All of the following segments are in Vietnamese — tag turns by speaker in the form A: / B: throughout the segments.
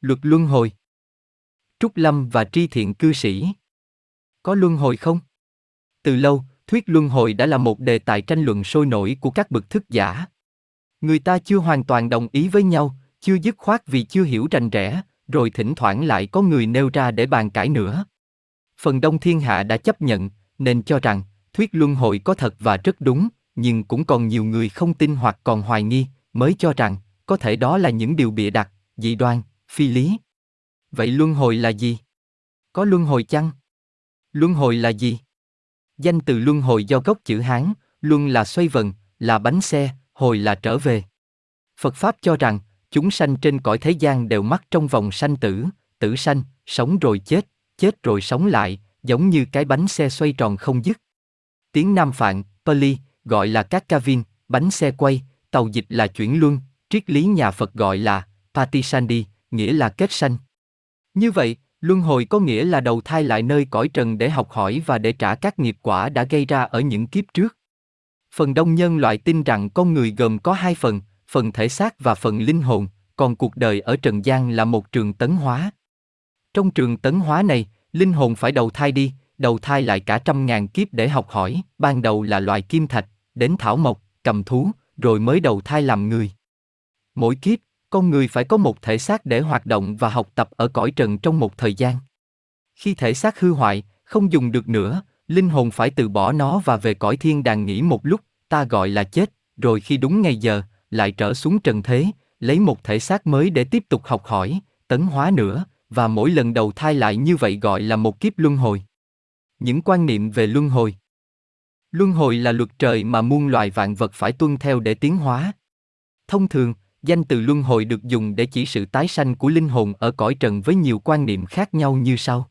A: Luật luân hồi. Trúc Lâm và tri thiện cư sĩ. Có luân hồi không? Từ lâu, thuyết luân hồi đã là một đề tài tranh luận sôi nổi của các bậc thức giả. Người ta chưa hoàn toàn đồng ý với nhau, chưa dứt khoát vì chưa hiểu rành rẽ, rồi thỉnh thoảng lại có người nêu ra để bàn cãi nữa. Phần đông thiên hạ đã chấp nhận, nên cho rằng, thuyết luân hồi có thật và rất đúng, nhưng cũng còn nhiều người không tin hoặc còn hoài nghi, mới cho rằng, có thể đó là những điều bịa đặt, dị đoan, phi lý. Vậy luân hồi là gì? Có luân hồi chăng? Luân hồi là gì? Danh từ luân hồi do gốc chữ Hán, luân là xoay vần, là bánh xe, hồi là trở về. Phật Pháp cho rằng, chúng sanh trên cõi thế gian đều mắc trong vòng sanh tử, tử sanh, sống rồi chết, chết rồi sống lại, giống như cái bánh xe xoay tròn không dứt. Tiếng Nam Phạn, Pali, gọi là các Kavin, bánh xe quay, tàu dịch là chuyển luân, triết lý nhà Phật gọi là Patisandi, nghĩa là kết sanh. Như vậy, luân hồi có nghĩa là đầu thai lại nơi cõi trần để học hỏi và để trả các nghiệp quả đã gây ra ở những kiếp trước. Phần đông nhân loại tin rằng con người gồm có hai phần, phần thể xác và phần linh hồn, còn cuộc đời ở trần gian là một trường tấn hóa. Trong trường tấn hóa này, linh hồn phải đầu thai đi, đầu thai lại cả trăm ngàn kiếp để học hỏi, ban đầu là loài kim thạch, đến thảo mộc, cầm thú, rồi mới đầu thai làm người. Mỗi kiếp, con người phải có một thể xác để hoạt động và học tập ở cõi trần trong một thời gian. Khi thể xác hư hoại, không dùng được nữa, linh hồn phải từ bỏ nó và về cõi thiên đàng nghỉ một lúc, ta gọi là chết, rồi khi đúng ngày giờ, lại trở xuống trần thế, lấy một thể xác mới để tiếp tục học hỏi, tấn hóa nữa, và mỗi lần đầu thai lại như vậy gọi là một kiếp luân hồi. Những quan niệm về luân hồi Luân hồi là luật trời mà muôn loài vạn vật phải tuân theo để tiến hóa. Thông thường, danh từ luân hồi được dùng để chỉ sự tái sanh của linh hồn ở cõi trần với nhiều quan niệm khác nhau như sau.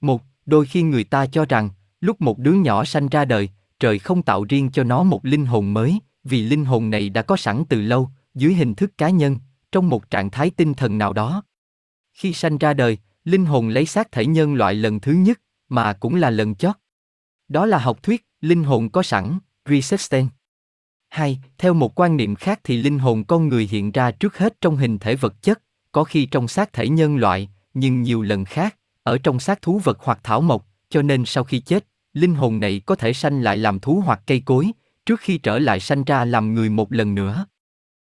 A: Một, đôi khi người ta cho rằng, lúc một đứa nhỏ sanh ra đời, trời không tạo riêng cho nó một linh hồn mới, vì linh hồn này đã có sẵn từ lâu, dưới hình thức cá nhân, trong một trạng thái tinh thần nào đó. Khi sanh ra đời, linh hồn lấy xác thể nhân loại lần thứ nhất, mà cũng là lần chót. Đó là học thuyết, linh hồn có sẵn, resistance. Hai, theo một quan niệm khác thì linh hồn con người hiện ra trước hết trong hình thể vật chất, có khi trong xác thể nhân loại, nhưng nhiều lần khác, ở trong xác thú vật hoặc thảo mộc, cho nên sau khi chết, linh hồn này có thể sanh lại làm thú hoặc cây cối, trước khi trở lại sanh ra làm người một lần nữa.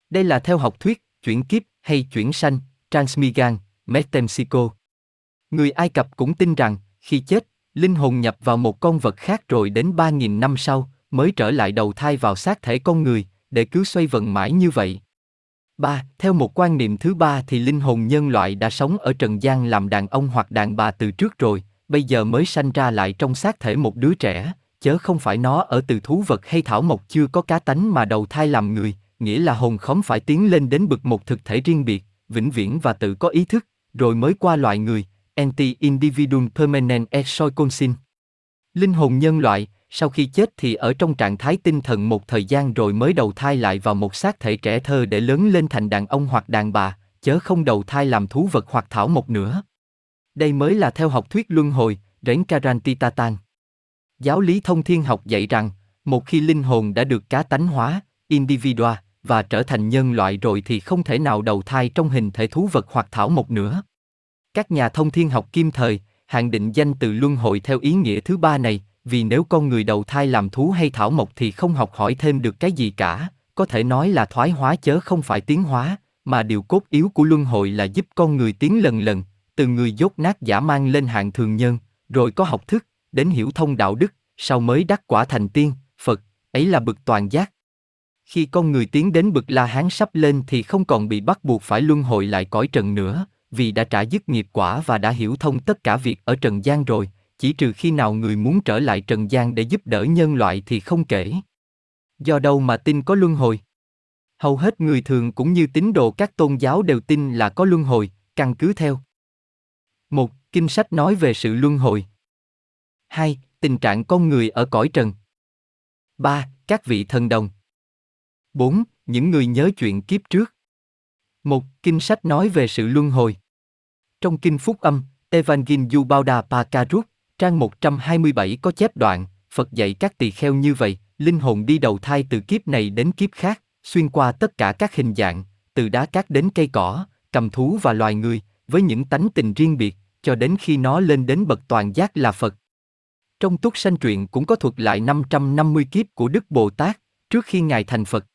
A: Đây là theo học thuyết, chuyển kiếp hay chuyển sanh, Transmigan, Metempsycho. Người Ai Cập cũng tin rằng, khi chết, linh hồn nhập vào một con vật khác rồi đến 3.000 năm sau, mới trở lại đầu thai vào xác thể con người, để cứ xoay vần mãi như vậy. Ba, theo một quan niệm thứ ba thì linh hồn nhân loại đã sống ở trần gian làm đàn ông hoặc đàn bà từ trước rồi, bây giờ mới sanh ra lại trong xác thể một đứa trẻ, chớ không phải nó ở từ thú vật hay thảo mộc chưa có cá tánh mà đầu thai làm người, nghĩa là hồn khóm phải tiến lên đến bực một thực thể riêng biệt, vĩnh viễn và tự có ý thức, rồi mới qua loại người, anti-individual permanent exoiconsin. Linh hồn nhân loại, sau khi chết thì ở trong trạng thái tinh thần một thời gian rồi mới đầu thai lại vào một xác thể trẻ thơ để lớn lên thành đàn ông hoặc đàn bà, chớ không đầu thai làm thú vật hoặc thảo mộc nữa. Đây mới là theo học thuyết luân hồi, Renkarantitatan. Giáo lý thông thiên học dạy rằng, một khi linh hồn đã được cá tánh hóa, individua, và trở thành nhân loại rồi thì không thể nào đầu thai trong hình thể thú vật hoặc thảo mộc nữa. Các nhà thông thiên học kim thời, hạn định danh từ luân hồi theo ý nghĩa thứ ba này, vì nếu con người đầu thai làm thú hay thảo mộc thì không học hỏi thêm được cái gì cả, có thể nói là thoái hóa chớ không phải tiến hóa, mà điều cốt yếu của luân hồi là giúp con người tiến lần lần, từ người dốt nát giả mang lên hạng thường nhân, rồi có học thức, đến hiểu thông đạo đức, sau mới đắc quả thành tiên, Phật, ấy là bực toàn giác. Khi con người tiến đến bực La Hán sắp lên thì không còn bị bắt buộc phải luân hồi lại cõi trần nữa, vì đã trả dứt nghiệp quả và đã hiểu thông tất cả việc ở trần gian rồi, chỉ trừ khi nào người muốn trở lại trần gian để giúp đỡ nhân loại thì không kể. Do đâu mà tin có luân hồi? Hầu hết người thường cũng như tín đồ các tôn giáo đều tin là có luân hồi, căn cứ theo. Một, Kinh sách nói về sự luân hồi. Hai, Tình trạng con người ở cõi trần. Ba, Các vị thần đồng. Bốn, Những người nhớ chuyện kiếp trước. Một, Kinh sách nói về sự luân hồi. Trong Kinh Phúc Âm, Evangin Yubauda Pakarut, trang 127 có chép đoạn, Phật dạy các tỳ kheo như vậy, linh hồn đi đầu thai từ kiếp này đến kiếp khác, xuyên qua tất cả các hình dạng, từ đá cát đến cây cỏ, cầm thú và loài người, với những tánh tình riêng biệt, cho đến khi nó lên đến bậc toàn giác là Phật. Trong túc sanh truyện cũng có thuật lại 550 kiếp của Đức Bồ Tát, trước khi Ngài thành Phật.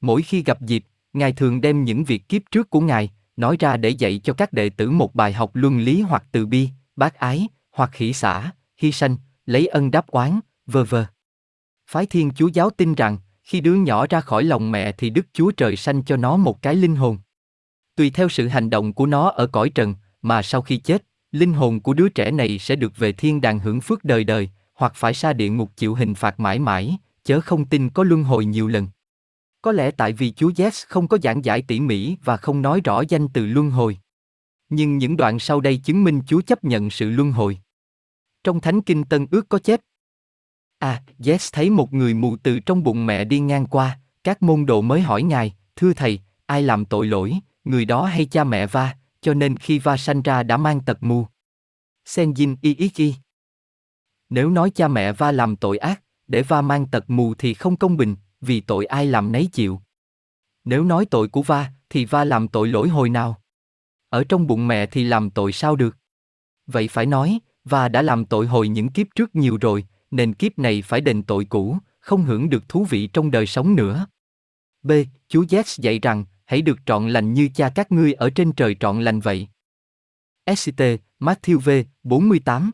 A: Mỗi khi gặp dịp, Ngài thường đem những việc kiếp trước của Ngài, nói ra để dạy cho các đệ tử một bài học luân lý hoặc từ bi, bác ái, hoặc hỷ xã, hy sanh, lấy ân đáp oán, vờ vờ. Phái Thiên Chúa giáo tin rằng, khi đứa nhỏ ra khỏi lòng mẹ thì Đức Chúa Trời sanh cho nó một cái linh hồn. Tùy theo sự hành động của nó ở cõi trần, mà sau khi chết, linh hồn của đứa trẻ này sẽ được về thiên đàng hưởng phước đời đời, hoặc phải xa địa ngục chịu hình phạt mãi mãi, chớ không tin có luân hồi nhiều lần. Có lẽ tại vì Chúa Yes không có giảng giải tỉ mỉ và không nói rõ danh từ luân hồi. Nhưng những đoạn sau đây chứng minh Chúa chấp nhận sự luân hồi. Trong Thánh Kinh Tân Ước có chép. À, Yes thấy một người mù từ trong bụng mẹ đi ngang qua, các môn đồ mới hỏi Ngài, thưa Thầy, ai làm tội lỗi, người đó hay cha mẹ va, cho nên khi va sanh ra đã mang tật mù. Senjin y ý chi Nếu nói cha mẹ va làm tội ác, để va mang tật mù thì không công bình, vì tội ai làm nấy chịu. Nếu nói tội của va, thì va làm tội lỗi hồi nào? Ở trong bụng mẹ thì làm tội sao được? Vậy phải nói, và đã làm tội hồi những kiếp trước nhiều rồi, nên kiếp này phải đền tội cũ, không hưởng được thú vị trong đời sống nữa. B. chúa Z dạy rằng, hãy được trọn lành như cha các ngươi ở trên trời trọn lành vậy. SCT, Matthew V, 48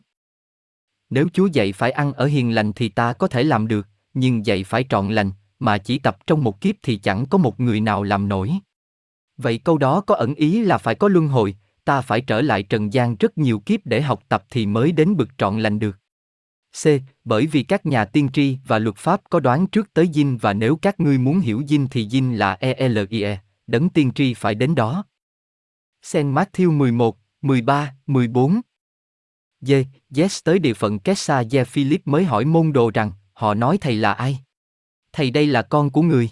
A: Nếu Chúa dạy phải ăn ở hiền lành thì ta có thể làm được, nhưng dạy phải trọn lành, mà chỉ tập trong một kiếp thì chẳng có một người nào làm nổi. Vậy câu đó có ẩn ý là phải có luân hồi, ta phải trở lại trần gian rất nhiều kiếp để học tập thì mới đến bực trọn lành được. C. Bởi vì các nhà tiên tri và luật pháp có đoán trước tới dinh và nếu các ngươi muốn hiểu dinh thì dinh là e, ELIE, e, đấng tiên tri phải đến đó. sen Matthew 11, 13, 14 D. Yes tới địa phận Kessa Ye Philip mới hỏi môn đồ rằng, họ nói thầy là ai? Thầy đây là con của người.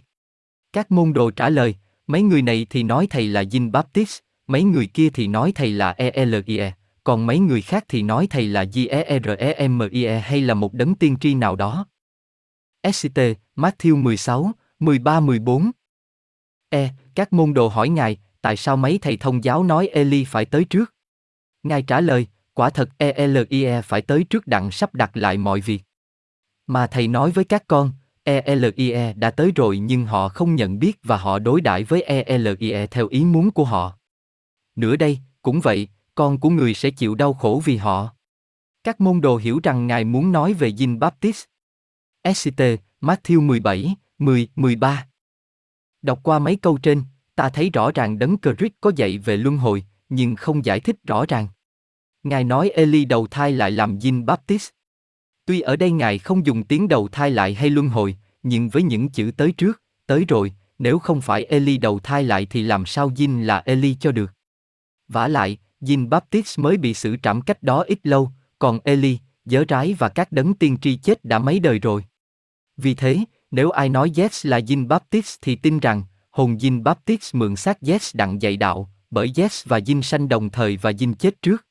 A: Các môn đồ trả lời, mấy người này thì nói thầy là dinh Baptist, mấy người kia thì nói thầy là ELIE, còn mấy người khác thì nói thầy là JEREMIE hay là một đấng tiên tri nào đó. SCT, Matthew 16, 13-14 E, các môn đồ hỏi Ngài, tại sao mấy thầy thông giáo nói Eli phải tới trước? Ngài trả lời, quả thật ELIE phải tới trước đặng sắp đặt lại mọi việc. Mà thầy nói với các con, ELIE đã tới rồi nhưng họ không nhận biết và họ đối đãi với ELIE theo ý muốn của họ. Nữa đây, cũng vậy, con của người sẽ chịu đau khổ vì họ. Các môn đồ hiểu rằng Ngài muốn nói về Jean Baptist. SCT, Matthew 17, 10, 13 Đọc qua mấy câu trên, ta thấy rõ ràng đấng Christ có dạy về luân hồi, nhưng không giải thích rõ ràng. Ngài nói Eli đầu thai lại làm Jean Baptist. Tuy ở đây Ngài không dùng tiếng đầu thai lại hay luân hồi, nhưng với những chữ tới trước, tới rồi, nếu không phải Eli đầu thai lại thì làm sao Jean là Eli cho được vả lại, Jean Baptist mới bị xử trảm cách đó ít lâu, còn Eli, dớ rái và các đấng tiên tri chết đã mấy đời rồi. Vì thế, nếu ai nói Yes là Jean Baptist thì tin rằng, hồn Jean Baptist mượn xác Yes đặng dạy đạo, bởi Yes và Jean sanh đồng thời và Jean chết trước.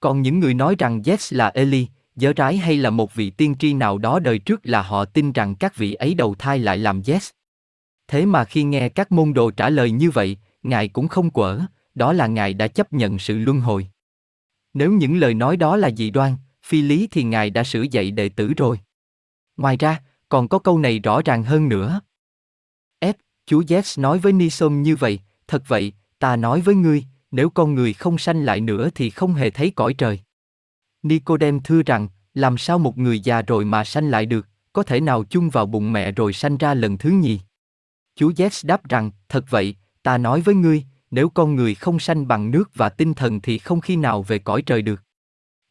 A: Còn những người nói rằng Yes là Eli, dớ rái hay là một vị tiên tri nào đó đời trước là họ tin rằng các vị ấy đầu thai lại làm Yes. Thế mà khi nghe các môn đồ trả lời như vậy, Ngài cũng không quở, đó là Ngài đã chấp nhận sự luân hồi. Nếu những lời nói đó là dị đoan, phi lý thì Ngài đã sửa dạy đệ tử rồi. Ngoài ra, còn có câu này rõ ràng hơn nữa. F, Chúa Yes nói với Nisom như vậy, thật vậy, ta nói với ngươi, nếu con người không sanh lại nữa thì không hề thấy cõi trời. Nicodem thưa rằng, làm sao một người già rồi mà sanh lại được, có thể nào chung vào bụng mẹ rồi sanh ra lần thứ nhì? Chúa Yes đáp rằng, thật vậy, ta nói với ngươi, nếu con người không sanh bằng nước và tinh thần thì không khi nào về cõi trời được.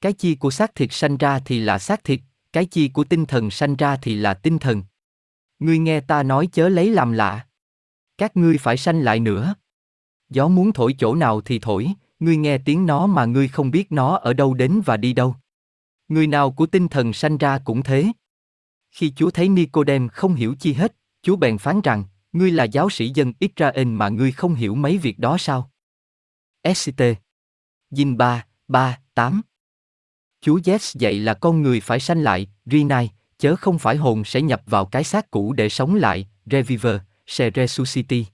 A: Cái chi của xác thịt sanh ra thì là xác thịt, cái chi của tinh thần sanh ra thì là tinh thần. Ngươi nghe ta nói chớ lấy làm lạ. Các ngươi phải sanh lại nữa. Gió muốn thổi chỗ nào thì thổi, ngươi nghe tiếng nó mà ngươi không biết nó ở đâu đến và đi đâu. Người nào của tinh thần sanh ra cũng thế. Khi Chúa thấy Nicodem không hiểu chi hết, Chúa bèn phán rằng, ngươi là giáo sĩ dân Israel mà ngươi không hiểu mấy việc đó sao? SCT Dinh 3, 3, 8 Chúa Yes dạy là con người phải sanh lại, Rinai, chớ không phải hồn sẽ nhập vào cái xác cũ để sống lại, Reviver, sẽ resuscity.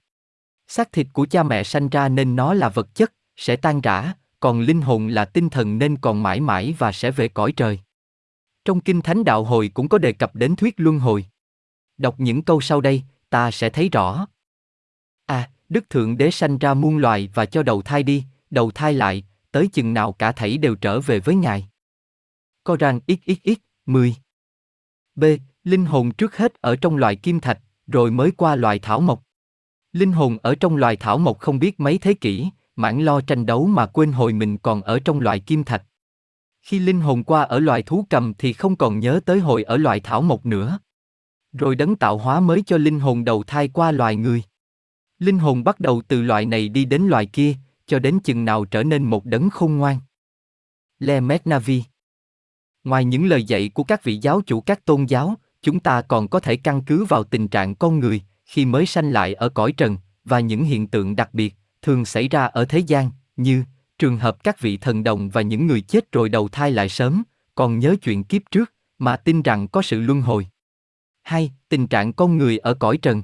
A: Xác thịt của cha mẹ sanh ra nên nó là vật chất, sẽ tan rã, còn linh hồn là tinh thần nên còn mãi mãi và sẽ về cõi trời. Trong Kinh Thánh Đạo Hồi cũng có đề cập đến thuyết luân hồi. Đọc những câu sau đây, ta sẽ thấy rõ. À, Đức Thượng Đế sanh ra muôn loài và cho đầu thai đi, đầu thai lại, tới chừng nào cả thảy đều trở về với Ngài. Coran XXX 10 B. Linh hồn trước hết ở trong loài kim thạch, rồi mới qua loài thảo mộc. Linh hồn ở trong loài thảo mộc không biết mấy thế kỷ, mãn lo tranh đấu mà quên hồi mình còn ở trong loài kim thạch. Khi linh hồn qua ở loài thú cầm thì không còn nhớ tới hồi ở loài thảo mộc nữa. Rồi đấng tạo hóa mới cho linh hồn đầu thai qua loài người. Linh hồn bắt đầu từ loài này đi đến loài kia, cho đến chừng nào trở nên một đấng khôn ngoan. Le Navi Ngoài những lời dạy của các vị giáo chủ các tôn giáo, chúng ta còn có thể căn cứ vào tình trạng con người khi mới sanh lại ở cõi trần và những hiện tượng đặc biệt thường xảy ra ở thế gian như trường hợp các vị thần đồng và những người chết rồi đầu thai lại sớm còn nhớ chuyện kiếp trước mà tin rằng có sự luân hồi hai tình trạng con người ở cõi trần.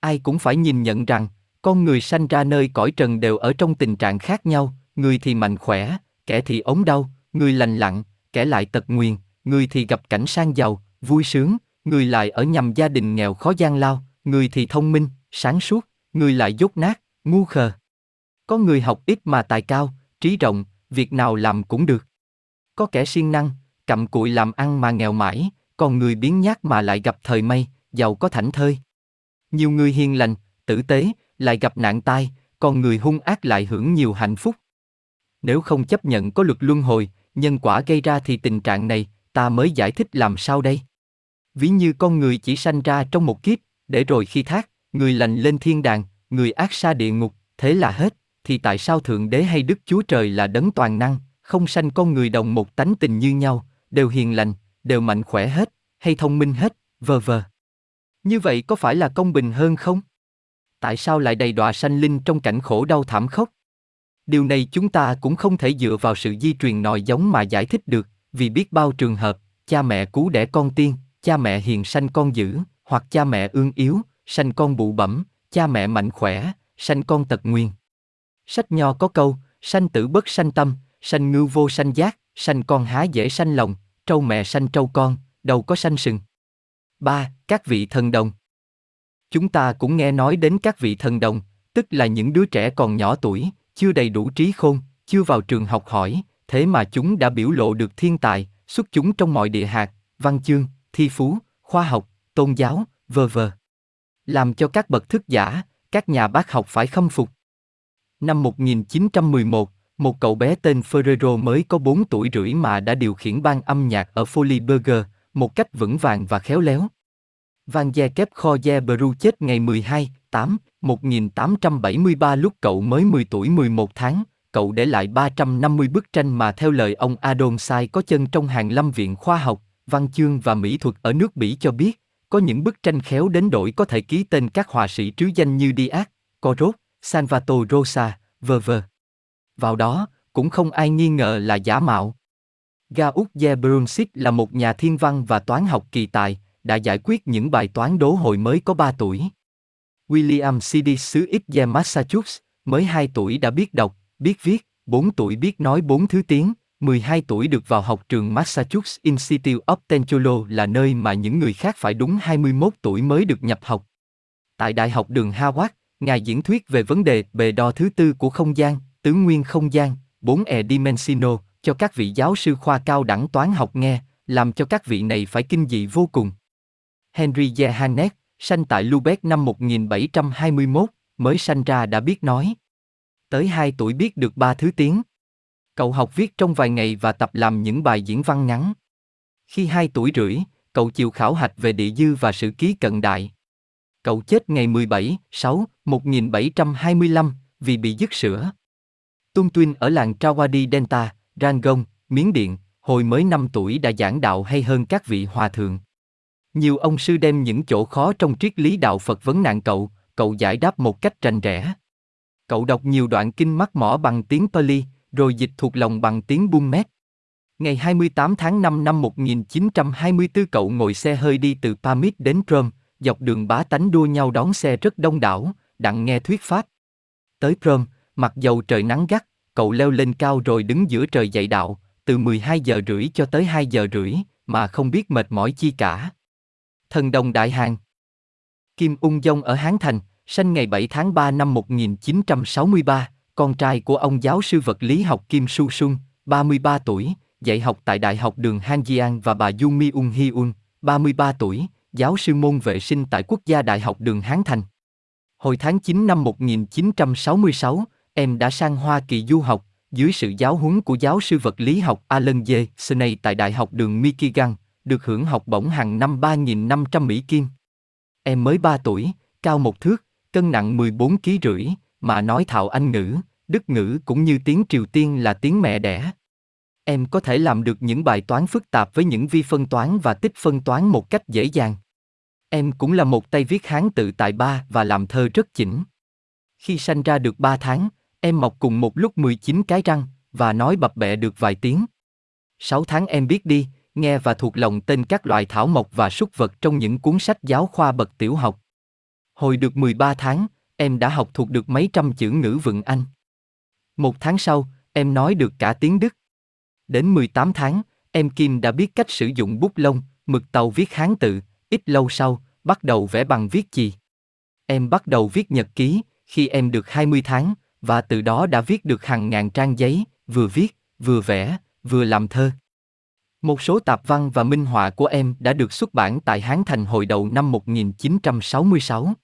A: Ai cũng phải nhìn nhận rằng, con người sanh ra nơi cõi trần đều ở trong tình trạng khác nhau, người thì mạnh khỏe, kẻ thì ốm đau, người lành lặn, kẻ lại tật nguyền, người thì gặp cảnh sang giàu, vui sướng, người lại ở nhầm gia đình nghèo khó gian lao, người thì thông minh, sáng suốt, người lại dốt nát, ngu khờ. Có người học ít mà tài cao, trí rộng, việc nào làm cũng được. Có kẻ siêng năng cặm cụi làm ăn mà nghèo mãi còn người biến nhát mà lại gặp thời may, giàu có thảnh thơi. Nhiều người hiền lành, tử tế, lại gặp nạn tai còn người hung ác lại hưởng nhiều hạnh phúc. Nếu không chấp nhận có luật luân hồi, nhân quả gây ra thì tình trạng này, ta mới giải thích làm sao đây. Ví như con người chỉ sanh ra trong một kiếp, để rồi khi thác, người lành lên thiên đàng, người ác xa địa ngục, thế là hết, thì tại sao thượng đế hay đức chúa trời là đấng toàn năng, không sanh con người đồng một tánh tình như nhau, đều hiền lành đều mạnh khỏe hết, hay thông minh hết vờ vờ như vậy có phải là công bình hơn không? Tại sao lại đầy đọa sanh linh trong cảnh khổ đau thảm khốc? Điều này chúng ta cũng không thể dựa vào sự di truyền nòi giống mà giải thích được, vì biết bao trường hợp, cha mẹ cứu đẻ con tiên, cha mẹ hiền sanh con dữ, hoặc cha mẹ ương yếu, sanh con bụ bẩm, cha mẹ mạnh khỏe, sanh con tật nguyên sách nho có câu, sanh tử bất sanh tâm, sanh ngư vô sanh giác, sanh con há dễ sanh lòng trâu mẹ sanh trâu con, đầu có sanh sừng. Ba, các vị thần đồng. Chúng ta cũng nghe nói đến các vị thần đồng, tức là những đứa trẻ còn nhỏ tuổi, chưa đầy đủ trí khôn, chưa vào trường học hỏi, thế mà chúng đã biểu lộ được thiên tài, xuất chúng trong mọi địa hạt, văn chương, thi phú, khoa học, tôn giáo, vờ vờ. Làm cho các bậc thức giả, các nhà bác học phải khâm phục. Năm 1911 một cậu bé tên Ferrero mới có 4 tuổi rưỡi mà đã điều khiển ban âm nhạc ở Folly Burger, một cách vững vàng và khéo léo. Van Kep Khoje Bru chết ngày 12, 8, 1873 lúc cậu mới 10 tuổi 11 tháng, cậu để lại 350 bức tranh mà theo lời ông Adon Sai có chân trong hàng lâm viện khoa học, văn chương và mỹ thuật ở nước Bỉ cho biết, có những bức tranh khéo đến đổi có thể ký tên các họa sĩ trứ danh như Diaz, Corot, Salvatore Rosa, v.v. Vào đó, cũng không ai nghi ngờ là giả mạo. Gauck Brunsit là một nhà thiên văn và toán học kỳ tài, đã giải quyết những bài toán đố hồi mới có 3 tuổi. William C.D. xứ Ixye Massachusetts, mới 2 tuổi đã biết đọc, biết viết, 4 tuổi biết nói 4 thứ tiếng, 12 tuổi được vào học trường Massachusetts Institute of Technology là nơi mà những người khác phải đúng 21 tuổi mới được nhập học. Tại Đại học đường Harvard, Ngài diễn thuyết về vấn đề bề đo thứ tư của không gian, tứ nguyên không gian, 4E dimensional, cho các vị giáo sư khoa cao đẳng toán học nghe, làm cho các vị này phải kinh dị vô cùng. Henry Johannes, sanh tại Lubeck năm 1721, mới sanh ra đã biết nói. Tới 2 tuổi biết được ba thứ tiếng. Cậu học viết trong vài ngày và tập làm những bài diễn văn ngắn. Khi 2 tuổi rưỡi, cậu chịu khảo hạch về địa dư và sử ký cận đại. Cậu chết ngày 17, 6, 1725 vì bị dứt sữa. Tung Tuyên ở làng Trawadi Delta, Rangoon, Miến Điện, hồi mới 5 tuổi đã giảng đạo hay hơn các vị hòa thượng. Nhiều ông sư đem những chỗ khó trong triết lý đạo Phật vấn nạn cậu, cậu giải đáp một cách rành rẽ. Cậu đọc nhiều đoạn kinh mắc mỏ bằng tiếng Pali, rồi dịch thuộc lòng bằng tiếng Burmese. Ngày 28 tháng 5 năm 1924 cậu ngồi xe hơi đi từ Pamit đến Trom, dọc đường bá tánh đua nhau đón xe rất đông đảo, đặng nghe thuyết pháp. Tới Trom, mặc dầu trời nắng gắt, cậu leo lên cao rồi đứng giữa trời dạy đạo, từ 12 giờ rưỡi cho tới 2 giờ rưỡi, mà không biết mệt mỏi chi cả. Thần đồng Đại Hàn Kim Ung Dông ở Hán Thành, sinh ngày 7 tháng 3 năm 1963, con trai của ông giáo sư vật lý học Kim Su Sung, 33 tuổi, dạy học tại Đại học đường Han Giang và bà Yu Mi Ung Hyun, 33 tuổi, giáo sư môn vệ sinh tại Quốc gia Đại học đường Hán Thành. Hồi tháng 9 năm 1966, em đã sang Hoa Kỳ du học, dưới sự giáo huấn của giáo sư vật lý học Alan J. Sney tại Đại học đường Michigan, được hưởng học bổng hàng năm 3.500 Mỹ Kim. Em mới 3 tuổi, cao một thước, cân nặng 14 kg rưỡi, mà nói thạo Anh ngữ, Đức ngữ cũng như tiếng Triều Tiên là tiếng mẹ đẻ. Em có thể làm được những bài toán phức tạp với những vi phân toán và tích phân toán một cách dễ dàng. Em cũng là một tay viết Hán tự tại ba và làm thơ rất chỉnh. Khi sanh ra được 3 tháng, em mọc cùng một lúc 19 cái răng và nói bập bẹ được vài tiếng. 6 tháng em biết đi, nghe và thuộc lòng tên các loại thảo mộc và súc vật trong những cuốn sách giáo khoa bậc tiểu học. Hồi được 13 tháng, em đã học thuộc được mấy trăm chữ ngữ vựng Anh. Một tháng sau, em nói được cả tiếng Đức. Đến 18 tháng, em Kim đã biết cách sử dụng bút lông, mực tàu viết Hán tự, ít lâu sau, bắt đầu vẽ bằng viết chì. Em bắt đầu viết nhật ký, khi em được 20 tháng, và từ đó đã viết được hàng ngàn trang giấy, vừa viết, vừa vẽ, vừa làm thơ. Một số tạp văn và minh họa của em đã được xuất bản tại Hán Thành hồi đầu năm 1966.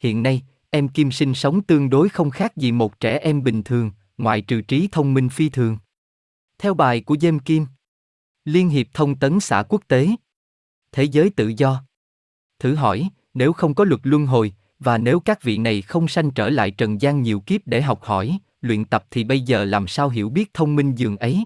A: Hiện nay, em Kim sinh sống tương đối không khác gì một trẻ em bình thường, ngoại trừ trí thông minh phi thường. Theo bài của Dêm Kim, Liên hiệp thông tấn xã quốc tế, Thế giới tự do. Thử hỏi, nếu không có luật luân hồi, và nếu các vị này không sanh trở lại trần gian nhiều kiếp để học hỏi, luyện tập thì bây giờ làm sao hiểu biết thông minh dường ấy?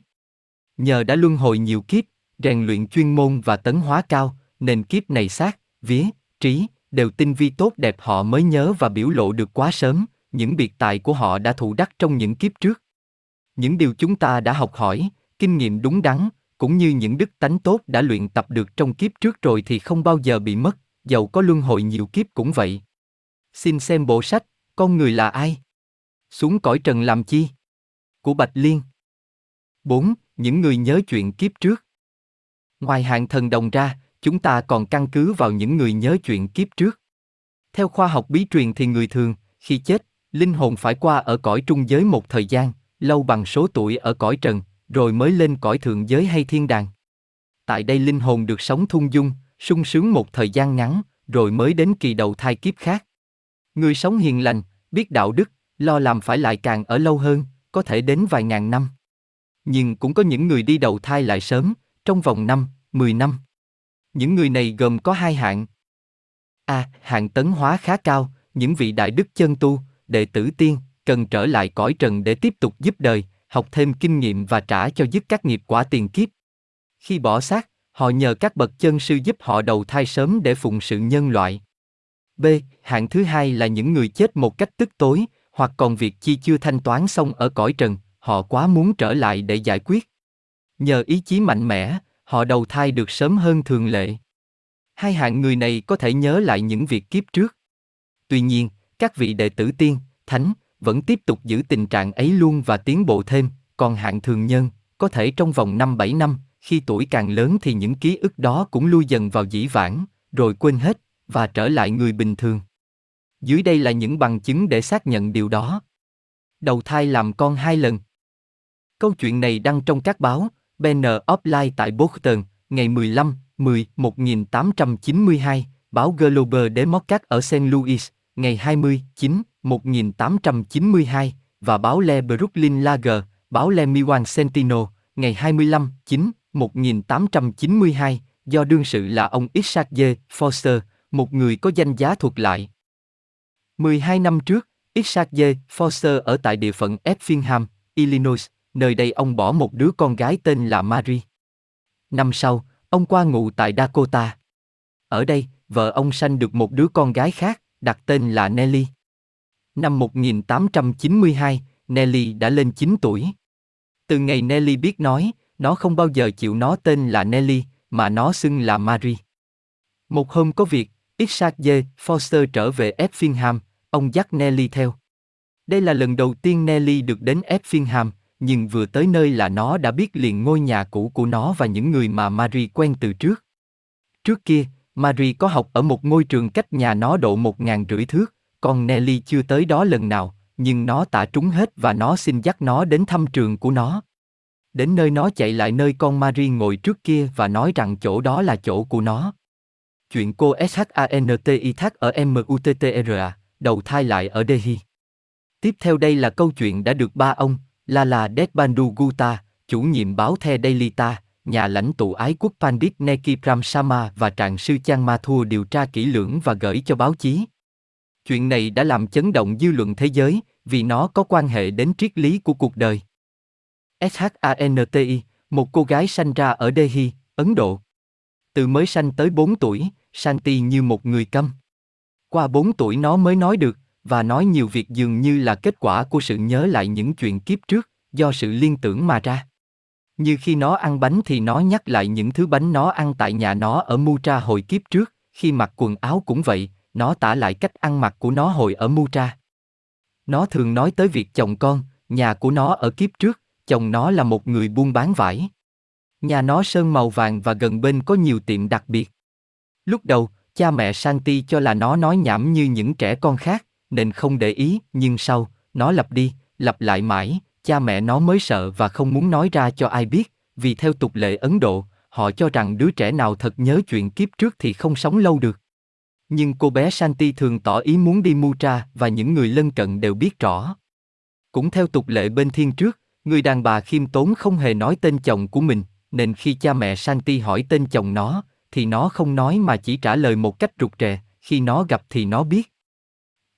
A: Nhờ đã luân hồi nhiều kiếp, rèn luyện chuyên môn và tấn hóa cao, nên kiếp này xác, vía, trí, đều tinh vi tốt đẹp họ mới nhớ và biểu lộ được quá sớm, những biệt tài của họ đã thụ đắc trong những kiếp trước. Những điều chúng ta đã học hỏi, kinh nghiệm đúng đắn, cũng như những đức tánh tốt đã luyện tập được trong kiếp trước rồi thì không bao giờ bị mất, dầu có luân hồi nhiều kiếp cũng vậy. Xin xem bộ sách, con người là ai? Xuống cõi trần làm chi? Của Bạch Liên. 4. Những người nhớ chuyện kiếp trước. Ngoài hạng thần đồng ra, chúng ta còn căn cứ vào những người nhớ chuyện kiếp trước. Theo khoa học bí truyền thì người thường, khi chết, linh hồn phải qua ở cõi trung giới một thời gian, lâu bằng số tuổi ở cõi trần, rồi mới lên cõi thượng giới hay thiên đàng. Tại đây linh hồn được sống thung dung, sung sướng một thời gian ngắn, rồi mới đến kỳ đầu thai kiếp khác. Người sống hiền lành, biết đạo đức, lo làm phải lại càng ở lâu hơn, có thể đến vài ngàn năm. Nhưng cũng có những người đi đầu thai lại sớm, trong vòng năm, 10 năm. Những người này gồm có hai hạng. A. À, hạng tấn hóa khá cao, những vị đại đức chân tu, đệ tử tiên, cần trở lại cõi trần để tiếp tục giúp đời, học thêm kinh nghiệm và trả cho dứt các nghiệp quả tiền kiếp. Khi bỏ xác, họ nhờ các bậc chân sư giúp họ đầu thai sớm để phụng sự nhân loại. B. Hạng thứ hai là những người chết một cách tức tối, hoặc còn việc chi chưa thanh toán xong ở cõi trần, họ quá muốn trở lại để giải quyết. Nhờ ý chí mạnh mẽ, họ đầu thai được sớm hơn thường lệ. Hai hạng người này có thể nhớ lại những việc kiếp trước. Tuy nhiên, các vị đệ tử tiên, thánh, vẫn tiếp tục giữ tình trạng ấy luôn và tiến bộ thêm, còn hạng thường nhân, có thể trong vòng 5-7 năm, khi tuổi càng lớn thì những ký ức đó cũng lui dần vào dĩ vãng, rồi quên hết, và trở lại người bình thường. Dưới đây là những bằng chứng để xác nhận điều đó. Đầu thai làm con hai lần. Câu chuyện này đăng trong các báo, Banner Offline tại Boston, ngày 15, 10, 1892, báo Global Democrat ở St. Louis, ngày 20, 9, 1892, và báo Le Brooklyn Lager, báo Le Miwan Sentinel, ngày 25, 9, 1892, do đương sự là ông Isaac J. Foster, một người có danh giá thuật lại. 12 năm trước, Isaac J. Foster ở tại địa phận Effingham, Illinois, nơi đây ông bỏ một đứa con gái tên là Mary. Năm sau, ông qua ngụ tại Dakota. Ở đây, vợ ông sanh được một đứa con gái khác, đặt tên là Nelly. Năm 1892, Nelly đã lên 9 tuổi. Từ ngày Nelly biết nói, nó không bao giờ chịu nó tên là Nelly, mà nó xưng là Mary. Một hôm có việc, Isaac J. Foster trở về Effingham, ông dắt Nelly theo. Đây là lần đầu tiên Nelly được đến Effingham, nhưng vừa tới nơi là nó đã biết liền ngôi nhà cũ của nó và những người mà Marie quen từ trước. Trước kia, Marie có học ở một ngôi trường cách nhà nó độ một ngàn rưỡi thước, còn Nelly chưa tới đó lần nào, nhưng nó tả trúng hết và nó xin dắt nó đến thăm trường của nó. Đến nơi nó chạy lại nơi con Marie ngồi trước kia và nói rằng chỗ đó là chỗ của nó. Chuyện cô SHANTI thác ở MUTTRA, đầu thai lại ở Delhi. Tiếp theo đây là câu chuyện đã được ba ông, Lala Deshbandu Gupta, chủ nhiệm báo The Daily Ta, nhà lãnh tụ ái quốc Pandit Neki Pram Sama và trạng sư Chan Mathur điều tra kỹ lưỡng và gửi cho báo chí. Chuyện này đã làm chấn động dư luận thế giới, vì nó có quan hệ đến triết lý của cuộc đời. SHANTI, một cô gái sanh ra ở Delhi, Ấn Độ. Từ mới sanh tới 4 tuổi, Shanti như một người câm. Qua 4 tuổi nó mới nói được, và nói nhiều việc dường như là kết quả của sự nhớ lại những chuyện kiếp trước, do sự liên tưởng mà ra. Như khi nó ăn bánh thì nó nhắc lại những thứ bánh nó ăn tại nhà nó ở Mutra hồi kiếp trước, khi mặc quần áo cũng vậy, nó tả lại cách ăn mặc của nó hồi ở Mutra. Nó thường nói tới việc chồng con, nhà của nó ở kiếp trước, chồng nó là một người buôn bán vải. Nhà nó sơn màu vàng và gần bên có nhiều tiệm đặc biệt. Lúc đầu, cha mẹ Santi cho là nó nói nhảm như những trẻ con khác, nên không để ý, nhưng sau, nó lặp đi, lặp lại mãi, cha mẹ nó mới sợ và không muốn nói ra cho ai biết, vì theo tục lệ Ấn Độ, họ cho rằng đứa trẻ nào thật nhớ chuyện kiếp trước thì không sống lâu được. Nhưng cô bé Santi thường tỏ ý muốn đi Mutra và những người lân cận đều biết rõ. Cũng theo tục lệ bên thiên trước, người đàn bà khiêm tốn không hề nói tên chồng của mình, nên khi cha mẹ Santi hỏi tên chồng nó, thì nó không nói mà chỉ trả lời một cách rụt rè, khi nó gặp thì nó biết.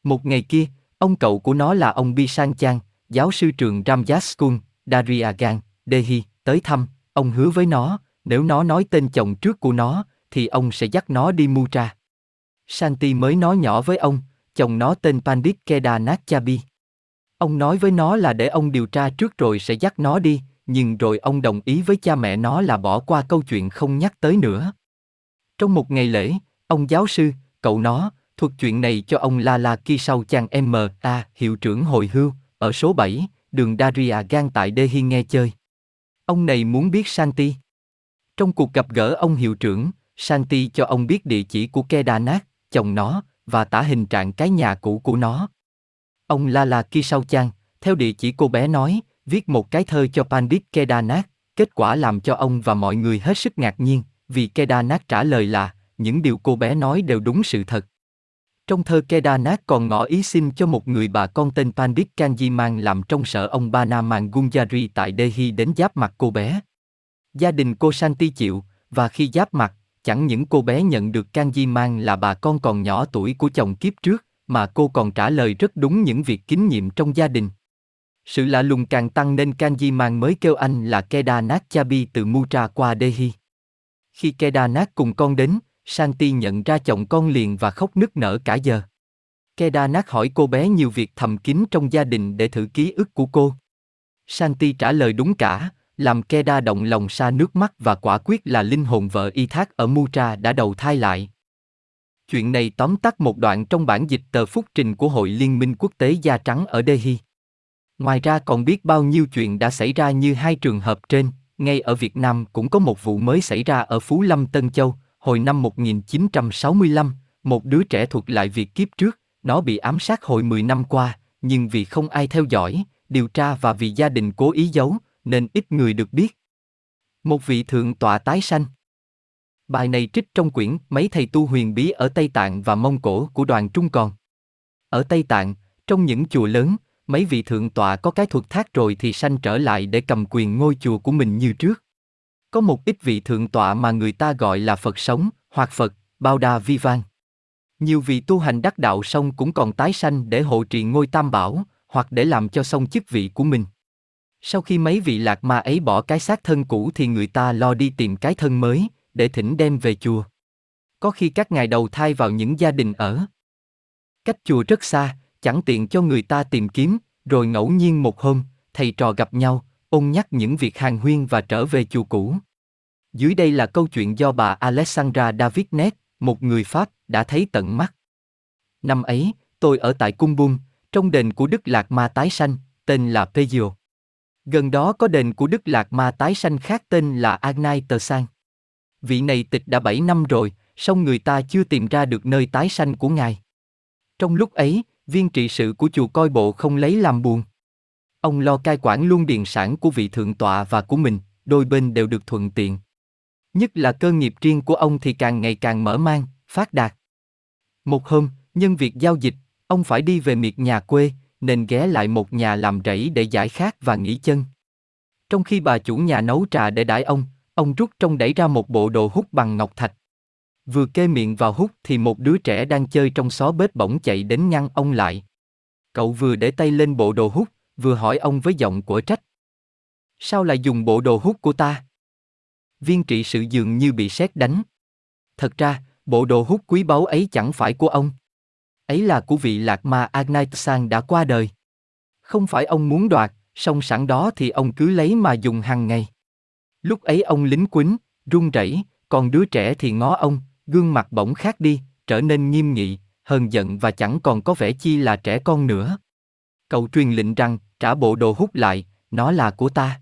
A: Một ngày kia, ông cậu của nó là ông Bisan Chang, giáo sư trường Ramjas School, Daryagan, Delhi, tới thăm, ông hứa với nó, nếu nó nói tên chồng trước của nó, thì ông sẽ dắt nó đi mua trà. Santi mới nói nhỏ với ông, chồng nó tên Pandit Kedarnath Chabi. Ông nói với nó là để ông điều tra trước rồi sẽ dắt nó đi, nhưng rồi ông đồng ý với cha mẹ nó là bỏ qua câu chuyện không nhắc tới nữa. Trong một ngày lễ, ông giáo sư, cậu nó, thuật chuyện này cho ông La La Ki sau chàng M.A. hiệu trưởng hồi hưu, ở số 7, đường Daria Gan tại Delhi nghe chơi. Ông này muốn biết Santi. Trong cuộc gặp gỡ ông hiệu trưởng, Santi cho ông biết địa chỉ của Kedarnath, chồng nó, và tả hình trạng cái nhà cũ của nó. Ông La La Ki sau chàng, theo địa chỉ cô bé nói, viết một cái thơ cho Pandit Kedarnath, kết quả làm cho ông và mọi người hết sức ngạc nhiên, vì Kedarnath trả lời là, những điều cô bé nói đều đúng sự thật. Trong thơ Kedarnath còn ngỏ ý xin cho một người bà con tên Pandit Kanji Mang làm trong sở ông Banaman Gunjari tại Delhi đến giáp mặt cô bé. Gia đình cô Santi chịu, và khi giáp mặt, chẳng những cô bé nhận được Kanji Mang là bà con còn nhỏ tuổi của chồng kiếp trước, mà cô còn trả lời rất đúng những việc kín nhiệm trong gia đình. Sự lạ lùng càng tăng nên Kanji mang mới kêu anh là Kedarnath Chabi từ Mutra qua Delhi. Khi Kedarnath cùng con đến, Santi nhận ra chồng con liền và khóc nức nở cả giờ. Kedarnath hỏi cô bé nhiều việc thầm kín trong gia đình để thử ký ức của cô. Santi trả lời đúng cả, làm Keda động lòng xa nước mắt và quả quyết là linh hồn vợ y thác ở Mutra đã đầu thai lại. Chuyện này tóm tắt một đoạn trong bản dịch tờ phúc trình của Hội Liên minh Quốc tế Da Trắng ở Delhi. Ngoài ra còn biết bao nhiêu chuyện đã xảy ra như hai trường hợp trên, ngay ở Việt Nam cũng có một vụ mới xảy ra ở Phú Lâm Tân Châu, hồi năm 1965, một đứa trẻ thuật lại việc kiếp trước, nó bị ám sát hồi 10 năm qua, nhưng vì không ai theo dõi, điều tra và vì gia đình cố ý giấu, nên ít người được biết. Một vị thượng tọa tái sanh. Bài này trích trong quyển Mấy thầy tu huyền bí ở Tây Tạng và Mông Cổ của đoàn Trung Còn. Ở Tây Tạng, trong những chùa lớn, mấy vị thượng tọa có cái thuật thác rồi thì sanh trở lại để cầm quyền ngôi chùa của mình như trước. Có một ít vị thượng tọa mà người ta gọi là Phật sống, hoặc Phật, Bao Đa Vi Vang. Nhiều vị tu hành đắc đạo xong cũng còn tái sanh để hộ trì ngôi tam bảo, hoặc để làm cho xong chức vị của mình. Sau khi mấy vị lạc ma ấy bỏ cái xác thân cũ thì người ta lo đi tìm cái thân mới, để thỉnh đem về chùa. Có khi các ngài đầu thai vào những gia đình ở. Cách chùa rất xa, chẳng tiện cho người ta tìm kiếm, rồi ngẫu nhiên một hôm, thầy trò gặp nhau, ôn nhắc những việc hàng huyên và trở về chùa cũ. Dưới đây là câu chuyện do bà Alexandra David Net, một người Pháp, đã thấy tận mắt. Năm ấy, tôi ở tại Cung Bung, trong đền của Đức Lạc Ma tái sanh, tên là Pegio. Gần đó có đền của Đức Lạc Ma tái sanh khác tên là Agnai Tờ Sang. Vị này tịch đã 7 năm rồi, song người ta chưa tìm ra được nơi tái sanh của ngài. Trong lúc ấy, viên trị sự của chùa coi bộ không lấy làm buồn. Ông lo cai quản luôn điền sản của vị thượng tọa và của mình, đôi bên đều được thuận tiện. Nhất là cơ nghiệp riêng của ông thì càng ngày càng mở mang, phát đạt. Một hôm, nhân việc giao dịch, ông phải đi về miệt nhà quê, nên ghé lại một nhà làm rẫy để giải khát và nghỉ chân. Trong khi bà chủ nhà nấu trà để đãi ông, ông rút trong đẩy ra một bộ đồ hút bằng ngọc thạch. Vừa kê miệng vào hút thì một đứa trẻ đang chơi trong xó bếp bỗng chạy đến ngăn ông lại. Cậu vừa để tay lên bộ đồ hút, vừa hỏi ông với giọng của trách. Sao lại dùng bộ đồ hút của ta? Viên trị sự dường như bị sét đánh. Thật ra, bộ đồ hút quý báu ấy chẳng phải của ông. Ấy là của vị lạc ma Agnai Sang đã qua đời. Không phải ông muốn đoạt, song sẵn đó thì ông cứ lấy mà dùng hàng ngày. Lúc ấy ông lính quýnh, run rẩy, còn đứa trẻ thì ngó ông, gương mặt bỗng khác đi, trở nên nghiêm nghị, hờn giận và chẳng còn có vẻ chi là trẻ con nữa. Cậu truyền lệnh rằng, trả bộ đồ hút lại, nó là của ta.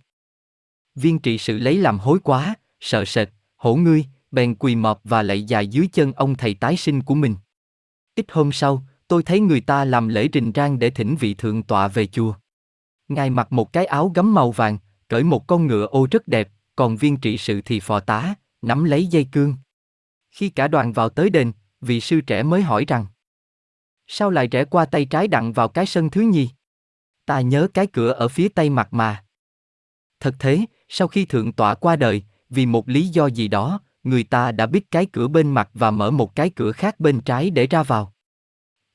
A: Viên trị sự lấy làm hối quá, sợ sệt, hổ ngươi, bèn quỳ mọp và lạy dài dưới chân ông thầy tái sinh của mình. Ít hôm sau, tôi thấy người ta làm lễ trình rang để thỉnh vị thượng tọa về chùa. Ngài mặc một cái áo gấm màu vàng, cởi một con ngựa ô rất đẹp, còn viên trị sự thì phò tá, nắm lấy dây cương. Khi cả đoàn vào tới đền, vị sư trẻ mới hỏi rằng Sao lại rẽ qua tay trái đặng vào cái sân thứ nhì? Ta nhớ cái cửa ở phía tây mặt mà. Thật thế, sau khi thượng tọa qua đời, vì một lý do gì đó, người ta đã biết cái cửa bên mặt và mở một cái cửa khác bên trái để ra vào.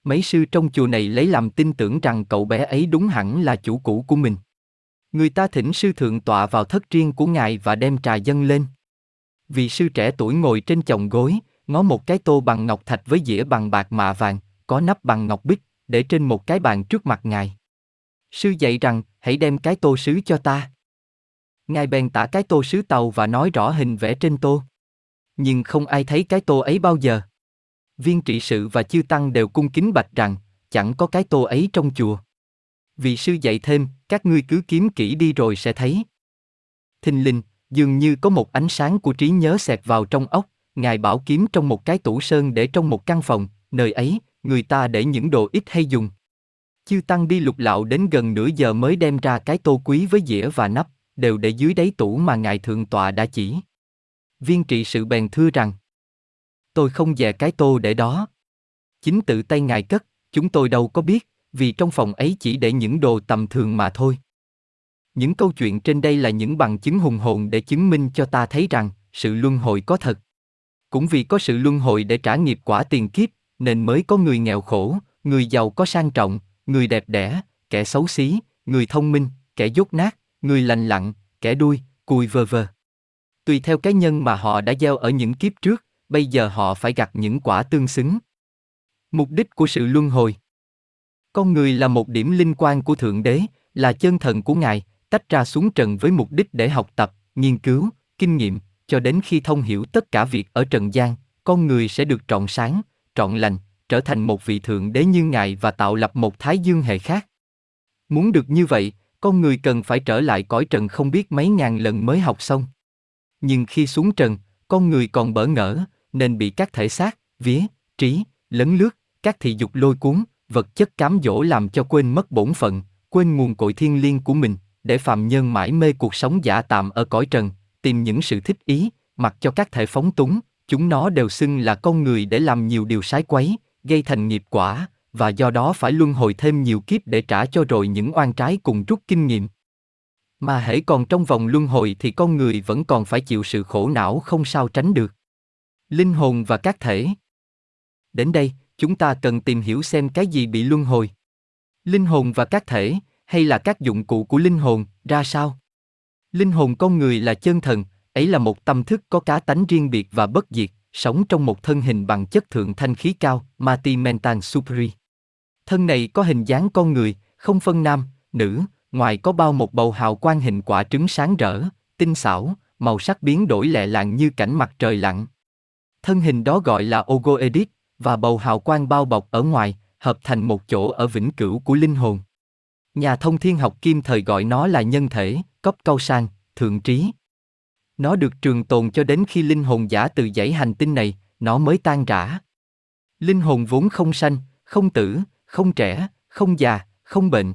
A: Mấy sư trong chùa này lấy làm tin tưởng rằng cậu bé ấy đúng hẳn là chủ cũ của mình. Người ta thỉnh sư thượng tọa vào thất riêng của ngài và đem trà dâng lên. Vị sư trẻ tuổi ngồi trên chồng gối, ngó một cái tô bằng ngọc thạch với dĩa bằng bạc mạ vàng, có nắp bằng ngọc bích, để trên một cái bàn trước mặt ngài. Sư dạy rằng, hãy đem cái tô sứ cho ta. Ngài bèn tả cái tô sứ tàu và nói rõ hình vẽ trên tô. Nhưng không ai thấy cái tô ấy bao giờ. Viên trị sự và chư tăng đều cung kính bạch rằng, chẳng có cái tô ấy trong chùa. Vị sư dạy thêm, các ngươi cứ kiếm kỹ đi rồi sẽ thấy. Thình linh, dường như có một ánh sáng của trí nhớ xẹt vào trong ốc, ngài bảo kiếm trong một cái tủ sơn để trong một căn phòng, nơi ấy, người ta để những đồ ít hay dùng. Chư tăng đi lục lạo đến gần nửa giờ mới đem ra cái tô quý với dĩa và nắp, đều để dưới đáy tủ mà ngài thượng tọa đã chỉ. Viên trị sự bèn thưa rằng, tôi không dè cái tô để đó. Chính tự tay ngài cất, chúng tôi đâu có biết, vì trong phòng ấy chỉ để những đồ tầm thường mà thôi. Những câu chuyện trên đây là những bằng chứng hùng hồn để chứng minh cho ta thấy rằng sự luân hồi có thật. Cũng vì có sự luân hồi để trả nghiệp quả tiền kiếp, nên mới có người nghèo khổ, người giàu có sang trọng, người đẹp đẽ, kẻ xấu xí, người thông minh, kẻ dốt nát, người lành lặn, kẻ đuôi, cùi vơ vơ. Tùy theo cái nhân mà họ đã gieo ở những kiếp trước, bây giờ họ phải gặt những quả tương xứng. Mục đích của sự luân hồi Con người là một điểm linh quan của Thượng Đế, là chân thần của Ngài, tách ra xuống trần với mục đích để học tập, nghiên cứu, kinh nghiệm, cho đến khi thông hiểu tất cả việc ở trần gian, con người sẽ được trọn sáng, trọn lành, trở thành một vị thượng đế như ngài và tạo lập một thái dương hệ khác. Muốn được như vậy, con người cần phải trở lại cõi trần không biết mấy ngàn lần mới học xong. Nhưng khi xuống trần, con người còn bỡ ngỡ, nên bị các thể xác, vía, trí, lấn lướt, các thị dục lôi cuốn, vật chất cám dỗ làm cho quên mất bổn phận, quên nguồn cội thiên liêng của mình, để phàm nhân mãi mê cuộc sống giả tạm ở cõi trần, tìm những sự thích ý, mặc cho các thể phóng túng, chúng nó đều xưng là con người để làm nhiều điều sái quấy, gây thành nghiệp quả, và do đó phải luân hồi thêm nhiều kiếp để trả cho rồi những oan trái cùng rút kinh nghiệm. Mà hễ còn trong vòng luân hồi thì con người vẫn còn phải chịu sự khổ não không sao tránh được. Linh hồn và các thể Đến đây, chúng ta cần tìm hiểu xem cái gì bị luân hồi. Linh hồn và các thể, hay là các dụng cụ của linh hồn, ra sao? Linh hồn con người là chân thần, ấy là một tâm thức có cá tánh riêng biệt và bất diệt, sống trong một thân hình bằng chất thượng thanh khí cao, Mati Mentan Supri. Thân này có hình dáng con người, không phân nam, nữ, ngoài có bao một bầu hào quang hình quả trứng sáng rỡ, tinh xảo, màu sắc biến đổi lẹ làng như cảnh mặt trời lặn. Thân hình đó gọi là Ogoedit, và bầu hào quang bao bọc ở ngoài, hợp thành một chỗ ở vĩnh cửu của linh hồn. Nhà thông thiên học kim thời gọi nó là nhân thể, cấp câu sang, thượng trí. Nó được trường tồn cho đến khi linh hồn giả từ dãy hành tinh này, nó mới tan rã. Linh hồn vốn không sanh, không tử, không trẻ, không già, không bệnh.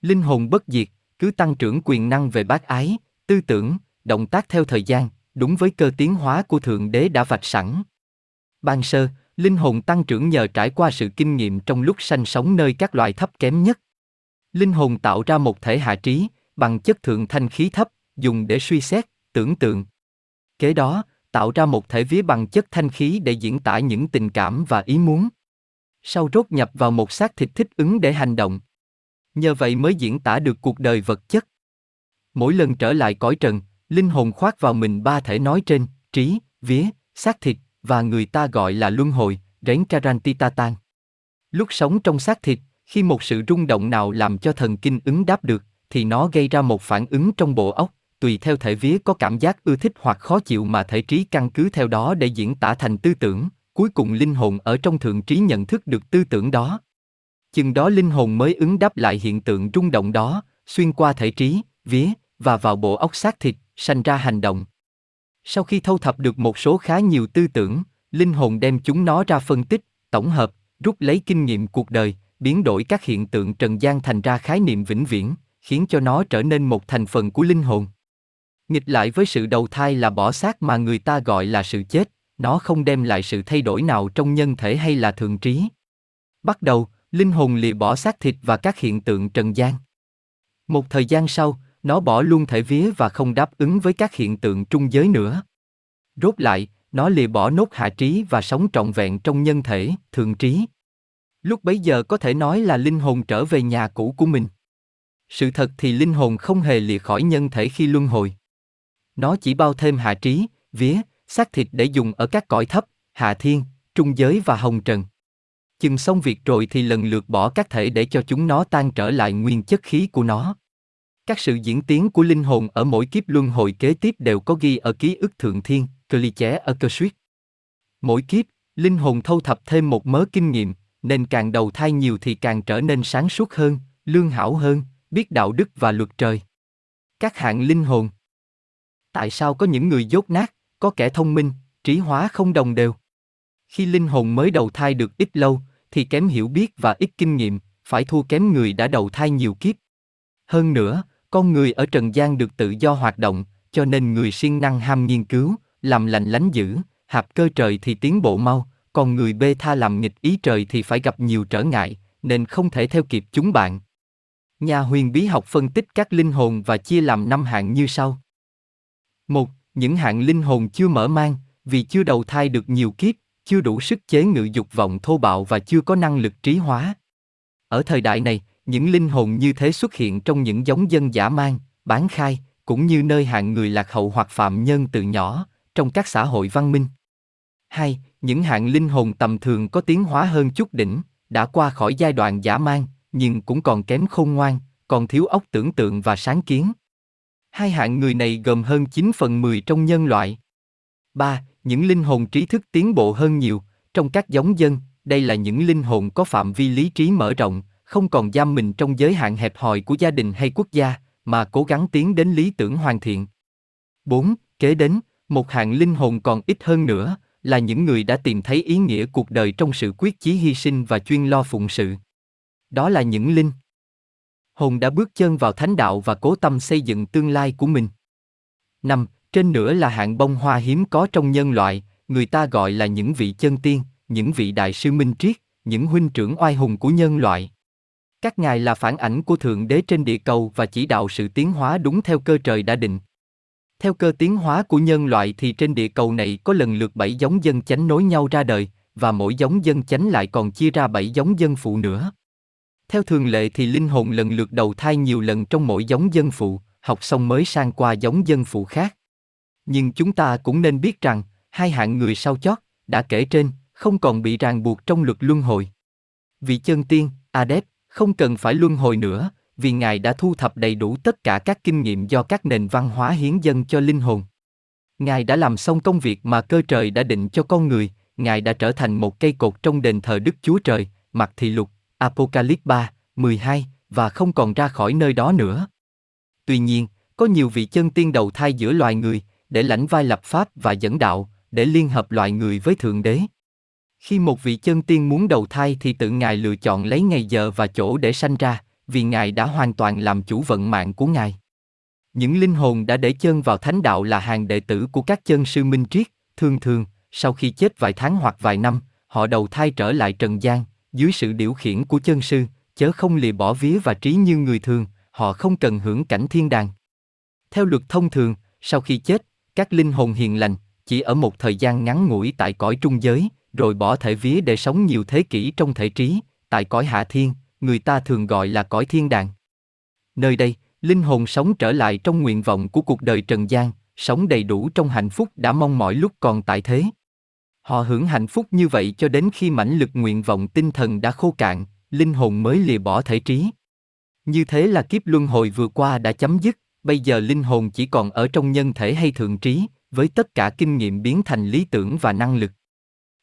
A: Linh hồn bất diệt, cứ tăng trưởng quyền năng về bác ái, tư tưởng, động tác theo thời gian, đúng với cơ tiến hóa của Thượng Đế đã vạch sẵn. Ban sơ, linh hồn tăng trưởng nhờ trải qua sự kinh nghiệm trong lúc sanh sống nơi các loài thấp kém nhất. Linh hồn tạo ra một thể hạ trí, bằng chất thượng thanh khí thấp, dùng để suy xét, tưởng tượng. Kế đó, tạo ra một thể vía bằng chất thanh khí để diễn tả những tình cảm và ý muốn. Sau rốt nhập vào một xác thịt thích ứng để hành động. Nhờ vậy mới diễn tả được cuộc đời vật chất. Mỗi lần trở lại cõi trần, linh hồn khoác vào mình ba thể nói trên, trí, vía, xác thịt, và người ta gọi là luân hồi, rén Karantitatan. Lúc sống trong xác thịt, khi một sự rung động nào làm cho thần kinh ứng đáp được, thì nó gây ra một phản ứng trong bộ óc, tùy theo thể vía có cảm giác ưa thích hoặc khó chịu mà thể trí căn cứ theo đó để diễn tả thành tư tưởng, cuối cùng linh hồn ở trong thượng trí nhận thức được tư tưởng đó. Chừng đó linh hồn mới ứng đáp lại hiện tượng rung động đó, xuyên qua thể trí, vía, và vào bộ óc xác thịt, sanh ra hành động. Sau khi thâu thập được một số khá nhiều tư tưởng, linh hồn đem chúng nó ra phân tích, tổng hợp, rút lấy kinh nghiệm cuộc đời, biến đổi các hiện tượng trần gian thành ra khái niệm vĩnh viễn, khiến cho nó trở nên một thành phần của linh hồn. Nghịch lại với sự đầu thai là bỏ xác mà người ta gọi là sự chết, nó không đem lại sự thay đổi nào trong nhân thể hay là thường trí. Bắt đầu, linh hồn lìa bỏ xác thịt và các hiện tượng trần gian. Một thời gian sau, nó bỏ luôn thể vía và không đáp ứng với các hiện tượng trung giới nữa. Rốt lại, nó lìa bỏ nốt hạ trí và sống trọn vẹn trong nhân thể, thường trí. Lúc bấy giờ có thể nói là linh hồn trở về nhà cũ của mình. Sự thật thì linh hồn không hề lìa khỏi nhân thể khi luân hồi. Nó chỉ bao thêm hạ trí, vía, xác thịt để dùng ở các cõi thấp, hạ thiên, trung giới và hồng trần. Chừng xong việc rồi thì lần lượt bỏ các thể để cho chúng nó tan trở lại nguyên chất khí của nó. Các sự diễn tiến của linh hồn ở mỗi kiếp luân hồi kế tiếp đều có ghi ở ký ức thượng thiên, cơ ly ché ở cơ suýt. Mỗi kiếp, linh hồn thâu thập thêm một mớ kinh nghiệm, nên càng đầu thai nhiều thì càng trở nên sáng suốt hơn, lương hảo hơn, biết đạo đức và luật trời. Các hạng linh hồn Tại sao có những người dốt nát, có kẻ thông minh, trí hóa không đồng đều? Khi linh hồn mới đầu thai được ít lâu, thì kém hiểu biết và ít kinh nghiệm, phải thua kém người đã đầu thai nhiều kiếp. Hơn nữa, con người ở trần gian được tự do hoạt động, cho nên người siêng năng ham nghiên cứu, làm lành lánh dữ, hạp cơ trời thì tiến bộ mau, còn người bê tha làm nghịch ý trời thì phải gặp nhiều trở ngại, nên không thể theo kịp chúng bạn. Nhà huyền bí học phân tích các linh hồn và chia làm năm hạng như sau. Một, những hạng linh hồn chưa mở mang, vì chưa đầu thai được nhiều kiếp, chưa đủ sức chế ngự dục vọng thô bạo và chưa có năng lực trí hóa. Ở thời đại này, những linh hồn như thế xuất hiện trong những giống dân giả mang, bán khai, cũng như nơi hạng người lạc hậu hoặc phạm nhân từ nhỏ, trong các xã hội văn minh. Hai, những hạng linh hồn tầm thường có tiến hóa hơn chút đỉnh, đã qua khỏi giai đoạn giả mang, nhưng cũng còn kém khôn ngoan, còn thiếu óc tưởng tượng và sáng kiến. Hai hạng người này gồm hơn 9 phần 10 trong nhân loại. Ba, Những linh hồn trí thức tiến bộ hơn nhiều, trong các giống dân, đây là những linh hồn có phạm vi lý trí mở rộng, không còn giam mình trong giới hạn hẹp hòi của gia đình hay quốc gia, mà cố gắng tiến đến lý tưởng hoàn thiện. 4. Kế đến, một hạng linh hồn còn ít hơn nữa, là những người đã tìm thấy ý nghĩa cuộc đời trong sự quyết chí hy sinh và chuyên lo phụng sự. Đó là những linh hồn đã bước chân vào thánh đạo và cố tâm xây dựng tương lai của mình. Năm Trên nữa là hạng bông hoa hiếm có trong nhân loại, người ta gọi là những vị chân tiên, những vị đại sư minh triết, những huynh trưởng oai hùng của nhân loại. Các ngài là phản ảnh của Thượng Đế trên địa cầu và chỉ đạo sự tiến hóa đúng theo cơ trời đã định. Theo cơ tiến hóa của nhân loại thì trên địa cầu này có lần lượt bảy giống dân chánh nối nhau ra đời, và mỗi giống dân chánh lại còn chia ra bảy giống dân phụ nữa. Theo thường lệ thì linh hồn lần lượt đầu thai nhiều lần trong mỗi giống dân phụ, học xong mới sang qua giống dân phụ khác. Nhưng chúng ta cũng nên biết rằng, hai hạng người sau chót, đã kể trên, không còn bị ràng buộc trong luật luân hồi. Vị chân tiên, Adep, không cần phải luân hồi nữa, vì Ngài đã thu thập đầy đủ tất cả các kinh nghiệm do các nền văn hóa hiến dân cho linh hồn. Ngài đã làm xong công việc mà cơ trời đã định cho con người, Ngài đã trở thành một cây cột trong đền thờ Đức Chúa Trời, mặt thị lục, Apocalypse 3, 12, và không còn ra khỏi nơi đó nữa. Tuy nhiên, có nhiều vị chân tiên đầu thai giữa loài người, để lãnh vai lập pháp và dẫn đạo, để liên hợp loài người với Thượng Đế. Khi một vị chân tiên muốn đầu thai thì tự Ngài lựa chọn lấy ngày giờ và chỗ để sanh ra, vì Ngài đã hoàn toàn làm chủ vận mạng của Ngài. Những linh hồn đã để chân vào thánh đạo là hàng đệ tử của các chân sư minh triết, thường thường, sau khi chết vài tháng hoặc vài năm, họ đầu thai trở lại trần gian, dưới sự điều khiển của chân sư, chớ không lìa bỏ vía và trí như người thường, họ không cần hưởng cảnh thiên đàng. Theo luật thông thường, sau khi chết, các linh hồn hiền lành, chỉ ở một thời gian ngắn ngủi tại cõi trung giới, rồi bỏ thể vía để sống nhiều thế kỷ trong thể trí, tại cõi hạ thiên, người ta thường gọi là cõi thiên đàng. Nơi đây, linh hồn sống trở lại trong nguyện vọng của cuộc đời trần gian, sống đầy đủ trong hạnh phúc đã mong mỏi lúc còn tại thế. Họ hưởng hạnh phúc như vậy cho đến khi mãnh lực nguyện vọng tinh thần đã khô cạn, linh hồn mới lìa bỏ thể trí. Như thế là kiếp luân hồi vừa qua đã chấm dứt, bây giờ linh hồn chỉ còn ở trong nhân thể hay thượng trí, với tất cả kinh nghiệm biến thành lý tưởng và năng lực.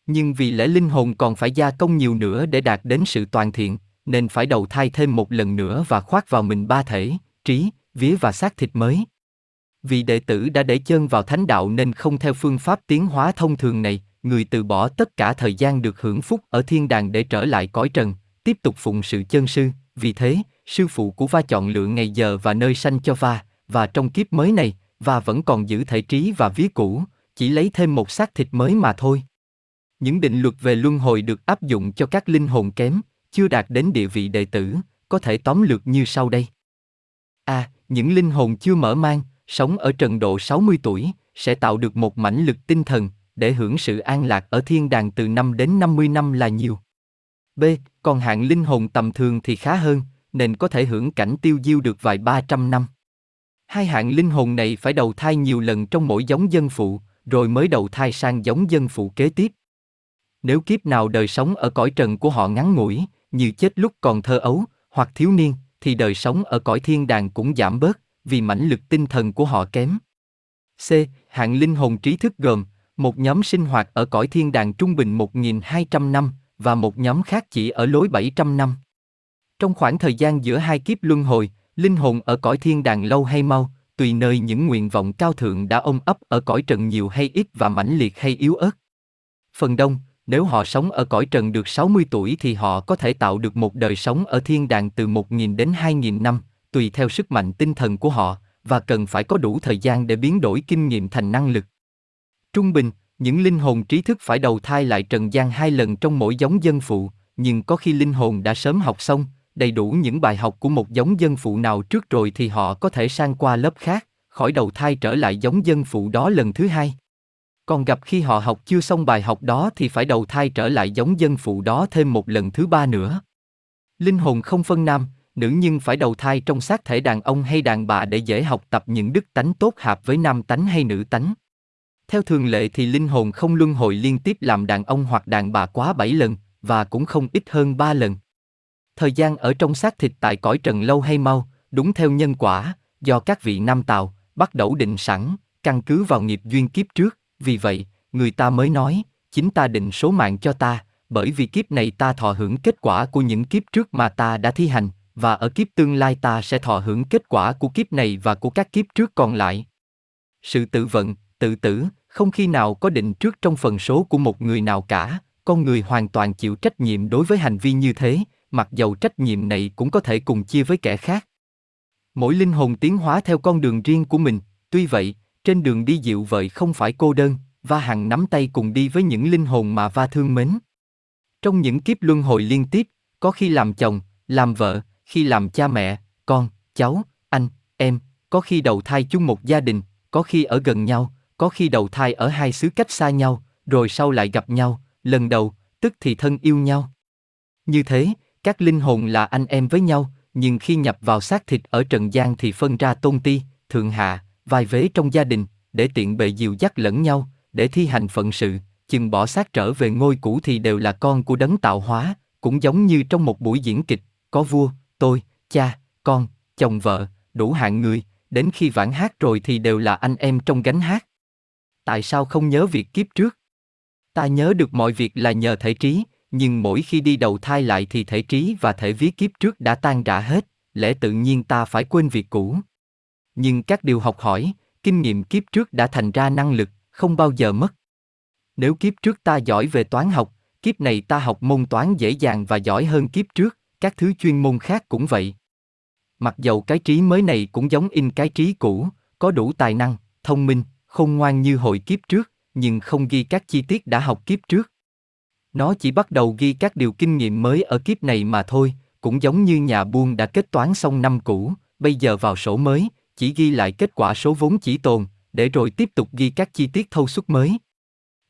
A: Nhưng vì lẽ linh hồn còn phải gia công nhiều nữa để đạt đến sự toàn thiện, nên phải đầu thai thêm một lần nữa và khoác vào mình ba thể, trí, vía và xác thịt mới. Vì đệ tử đã để chân vào thánh đạo nên không theo phương pháp tiến hóa thông thường này, người từ bỏ tất cả thời gian được hưởng phúc ở thiên đàng để trở lại cõi trần, tiếp tục phụng sự chân sư, vì thế, sư phụ của Va chọn lựa ngày giờ và nơi sanh cho Va, và trong kiếp mới này, Va vẫn còn giữ thể trí và vía cũ, chỉ lấy thêm một xác thịt mới mà thôi. Những định luật về luân hồi được áp dụng cho các linh hồn kém, chưa đạt đến địa vị đệ tử, có thể tóm lược như sau đây. A. À, những linh hồn chưa mở mang, sống ở trần độ 60 tuổi, sẽ tạo được một mãnh lực tinh thần, để hưởng sự an lạc ở thiên đàng từ 5 đến 50 năm là nhiều. B. Còn hạng linh hồn tầm thường thì khá hơn, nên có thể hưởng cảnh tiêu diêu được vài ba trăm năm. Hai hạng linh hồn này phải đầu thai nhiều lần trong mỗi giống dân phụ, rồi mới đầu thai sang giống dân phụ kế tiếp. Nếu kiếp nào đời sống ở cõi trần của họ ngắn ngủi, như chết lúc còn thơ ấu, hoặc thiếu niên, thì đời sống ở cõi thiên đàng cũng giảm bớt, vì mãnh lực tinh thần của họ kém. C. Hạng linh hồn trí thức gồm một nhóm sinh hoạt ở cõi thiên đàng trung bình 1.200 năm và một nhóm khác chỉ ở lối 700 năm. Trong khoảng thời gian giữa hai kiếp luân hồi, linh hồn ở cõi thiên đàng lâu hay mau, tùy nơi những nguyện vọng cao thượng đã ôm ấp ở cõi trần nhiều hay ít và mãnh liệt hay yếu ớt. Phần đông, nếu họ sống ở cõi trần được 60 tuổi thì họ có thể tạo được một đời sống ở thiên đàng từ 1.000 đến 2.000 năm, tùy theo sức mạnh tinh thần của họ, và cần phải có đủ thời gian để biến đổi kinh nghiệm thành năng lực. Trung bình, những linh hồn trí thức phải đầu thai lại trần gian hai lần trong mỗi giống dân phụ, nhưng có khi linh hồn đã sớm học xong, đầy đủ những bài học của một giống dân phụ nào trước rồi thì họ có thể sang qua lớp khác, khỏi đầu thai trở lại giống dân phụ đó lần thứ hai. Còn gặp khi họ học chưa xong bài học đó thì phải đầu thai trở lại giống dân phụ đó thêm một lần thứ ba nữa. Linh hồn không phân nam, nữ nhưng phải đầu thai trong xác thể đàn ông hay đàn bà để dễ học tập những đức tánh tốt hợp với nam tánh hay nữ tánh. Theo thường lệ thì linh hồn không luân hồi liên tiếp làm đàn ông hoặc đàn bà quá 7 lần, và cũng không ít hơn 3 lần. Thời gian ở trong xác thịt tại cõi trần lâu hay mau, đúng theo nhân quả, do các vị nam tào, bắt đầu định sẵn, căn cứ vào nghiệp duyên kiếp trước, vì vậy, người ta mới nói, chính ta định số mạng cho ta, bởi vì kiếp này ta thọ hưởng kết quả của những kiếp trước mà ta đã thi hành, và ở kiếp tương lai ta sẽ thọ hưởng kết quả của kiếp này và của các kiếp trước còn lại. Sự tự vận, tự tử, không khi nào có định trước trong phần số của một người nào cả, con người hoàn toàn chịu trách nhiệm đối với hành vi như thế, mặc dầu trách nhiệm này cũng có thể cùng chia với kẻ khác. Mỗi linh hồn tiến hóa theo con đường riêng của mình, tuy vậy, trên đường đi dịu vợi không phải cô đơn, và hằng nắm tay cùng đi với những linh hồn mà va thương mến. Trong những kiếp luân hồi liên tiếp, có khi làm chồng, làm vợ, khi làm cha mẹ, con, cháu, anh, em, có khi đầu thai chung một gia đình, có khi ở gần nhau, có khi đầu thai ở hai xứ cách xa nhau, rồi sau lại gặp nhau, lần đầu, tức thì thân yêu nhau. Như thế, các linh hồn là anh em với nhau, nhưng khi nhập vào xác thịt ở trần gian thì phân ra tôn ti, thượng hạ, vai vế trong gia đình, để tiện bề dìu dắt lẫn nhau, để thi hành phận sự, chừng bỏ xác trở về ngôi cũ thì đều là con của đấng tạo hóa, cũng giống như trong một buổi diễn kịch, có vua, tôi, cha, con, chồng vợ, đủ hạng người, đến khi vãn hát rồi thì đều là anh em trong gánh hát tại sao không nhớ việc kiếp trước? Ta nhớ được mọi việc là nhờ thể trí, nhưng mỗi khi đi đầu thai lại thì thể trí và thể ví kiếp trước đã tan rã hết, lẽ tự nhiên ta phải quên việc cũ. Nhưng các điều học hỏi, kinh nghiệm kiếp trước đã thành ra năng lực, không bao giờ mất. Nếu kiếp trước ta giỏi về toán học, kiếp này ta học môn toán dễ dàng và giỏi hơn kiếp trước, các thứ chuyên môn khác cũng vậy. Mặc dầu cái trí mới này cũng giống in cái trí cũ, có đủ tài năng, thông minh, khôn ngoan như hồi kiếp trước, nhưng không ghi các chi tiết đã học kiếp trước. Nó chỉ bắt đầu ghi các điều kinh nghiệm mới ở kiếp này mà thôi, cũng giống như nhà buôn đã kết toán xong năm cũ, bây giờ vào sổ mới, chỉ ghi lại kết quả số vốn chỉ tồn, để rồi tiếp tục ghi các chi tiết thâu suất mới.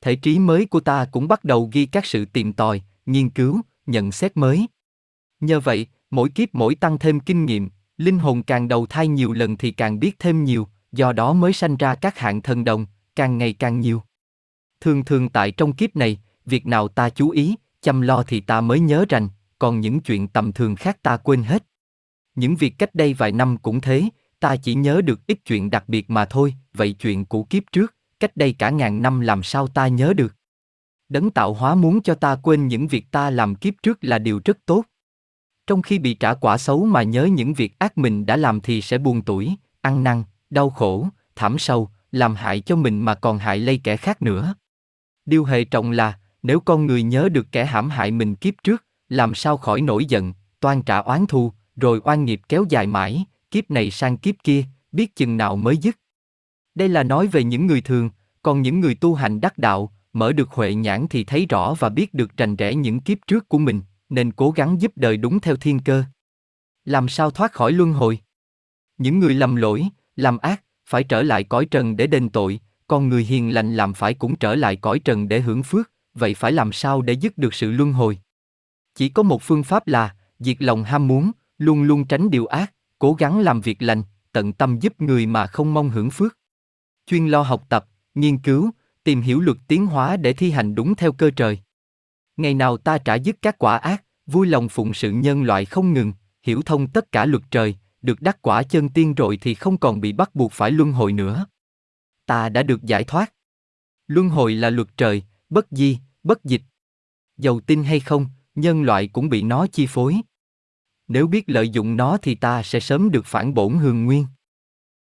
A: Thể trí mới của ta cũng bắt đầu ghi các sự tìm tòi, nghiên cứu, nhận xét mới. Nhờ vậy, mỗi kiếp mỗi tăng thêm kinh nghiệm, linh hồn càng đầu thai nhiều lần thì càng biết thêm nhiều, do đó mới sanh ra các hạng thần đồng, càng ngày càng nhiều. Thường thường tại trong kiếp này, việc nào ta chú ý, chăm lo thì ta mới nhớ rành, còn những chuyện tầm thường khác ta quên hết. Những việc cách đây vài năm cũng thế, ta chỉ nhớ được ít chuyện đặc biệt mà thôi, vậy chuyện của kiếp trước, cách đây cả ngàn năm làm sao ta nhớ được. Đấng tạo hóa muốn cho ta quên những việc ta làm kiếp trước là điều rất tốt. Trong khi bị trả quả xấu mà nhớ những việc ác mình đã làm thì sẽ buồn tuổi, ăn năn, đau khổ, thảm sâu, làm hại cho mình mà còn hại lây kẻ khác nữa. Điều hệ trọng là, nếu con người nhớ được kẻ hãm hại mình kiếp trước, làm sao khỏi nổi giận, toan trả oán thù, rồi oan nghiệp kéo dài mãi, kiếp này sang kiếp kia, biết chừng nào mới dứt. Đây là nói về những người thường, còn những người tu hành đắc đạo, mở được huệ nhãn thì thấy rõ và biết được rành rẽ những kiếp trước của mình, nên cố gắng giúp đời đúng theo thiên cơ. Làm sao thoát khỏi luân hồi? Những người lầm lỗi, làm ác, phải trở lại cõi trần để đền tội, còn người hiền lành làm phải cũng trở lại cõi trần để hưởng phước, vậy phải làm sao để dứt được sự luân hồi? Chỉ có một phương pháp là, diệt lòng ham muốn, luôn luôn tránh điều ác, cố gắng làm việc lành, tận tâm giúp người mà không mong hưởng phước. Chuyên lo học tập, nghiên cứu, tìm hiểu luật tiến hóa để thi hành đúng theo cơ trời. Ngày nào ta trả dứt các quả ác, vui lòng phụng sự nhân loại không ngừng, hiểu thông tất cả luật trời, được đắc quả chân tiên rồi thì không còn bị bắt buộc phải luân hồi nữa. Ta đã được giải thoát. Luân hồi là luật trời, bất di, bất dịch. Giàu tin hay không, nhân loại cũng bị nó chi phối. Nếu biết lợi dụng nó thì ta sẽ sớm được phản bổn hường nguyên.